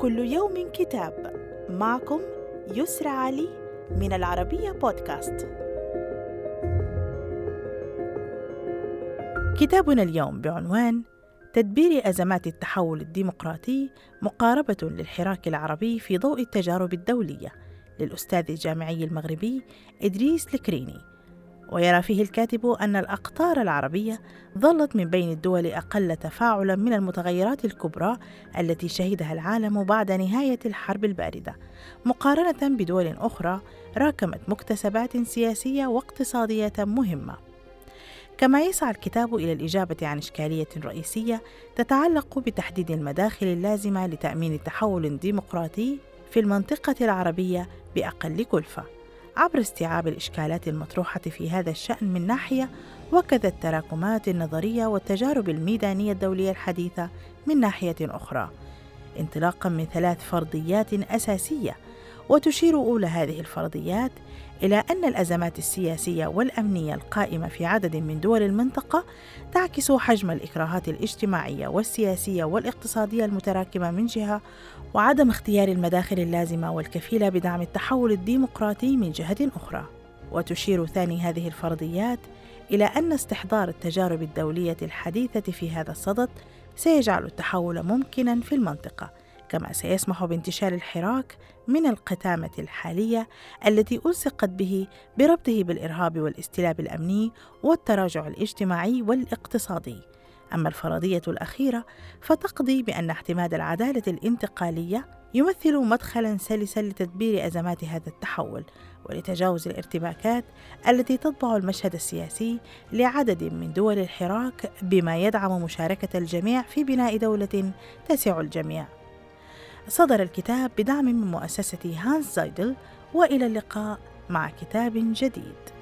كل يوم كتاب معكم يسرى علي من العربية بودكاست. كتابنا اليوم بعنوان تدبير أزمات التحول الديمقراطي مقاربة للحراك العربي في ضوء التجارب الدولية للأستاذ الجامعي المغربي إدريس الكريني ويرى فيه الكاتب أن الأقطار العربية ظلت من بين الدول أقل تفاعلا من المتغيرات الكبرى التي شهدها العالم بعد نهاية الحرب الباردة مقارنة بدول أخرى راكمت مكتسبات سياسية واقتصادية مهمة. كما يسعى الكتاب إلى الإجابة عن إشكالية رئيسية تتعلق بتحديد المداخل اللازمة لتأمين التحول ديمقراطي في المنطقة العربية بأقل كلفة. عبر استيعاب الإشكالات المطروحة في هذا الشأن من ناحية وكذا التراكمات النظرية والتجارب الميدانية الدولية الحديثة من ناحية أخرى. انطلاقا من ثلاث فرضيات أساسية وتشير أولى هذه الفرضيات إلى أن الأزمات السياسية والأمنية القائمة في عدد من دول المنطقة تعكس حجم الإكراهات الاجتماعية والسياسية والاقتصادية المتراكمة من جهة وعدم اختيار المداخل اللازمة والكفيلة بدعم التحول الديمقراطي من جهة أخرى. وتشير ثاني هذه الفرضيات إلى أن استحضار التجارب الدولية الحديثة في هذا الصدد سيجعل التحول ممكنا في المنطقة كما سيسمح بانتشار الحراك من القتامة الحالية التي ألصقت به بربطه بالإرهاب والاستلاب الأمني والتراجع الاجتماعي والاقتصادي. أما الفرضية الأخيرة فتقضي بأن اعتماد العدالة الانتقالية يمثل مدخلا سلسا لتدبير أزمات هذا التحول ولتجاوز الارتباكات التي تطبع المشهد السياسي لعدد من دول الحراك بما يدعم مشاركة الجميع في بناء دولة تسع الجميع. صدر الكتاب بدعم من مؤسسة هانس زايدل وإلى اللقاء مع كتاب جديد.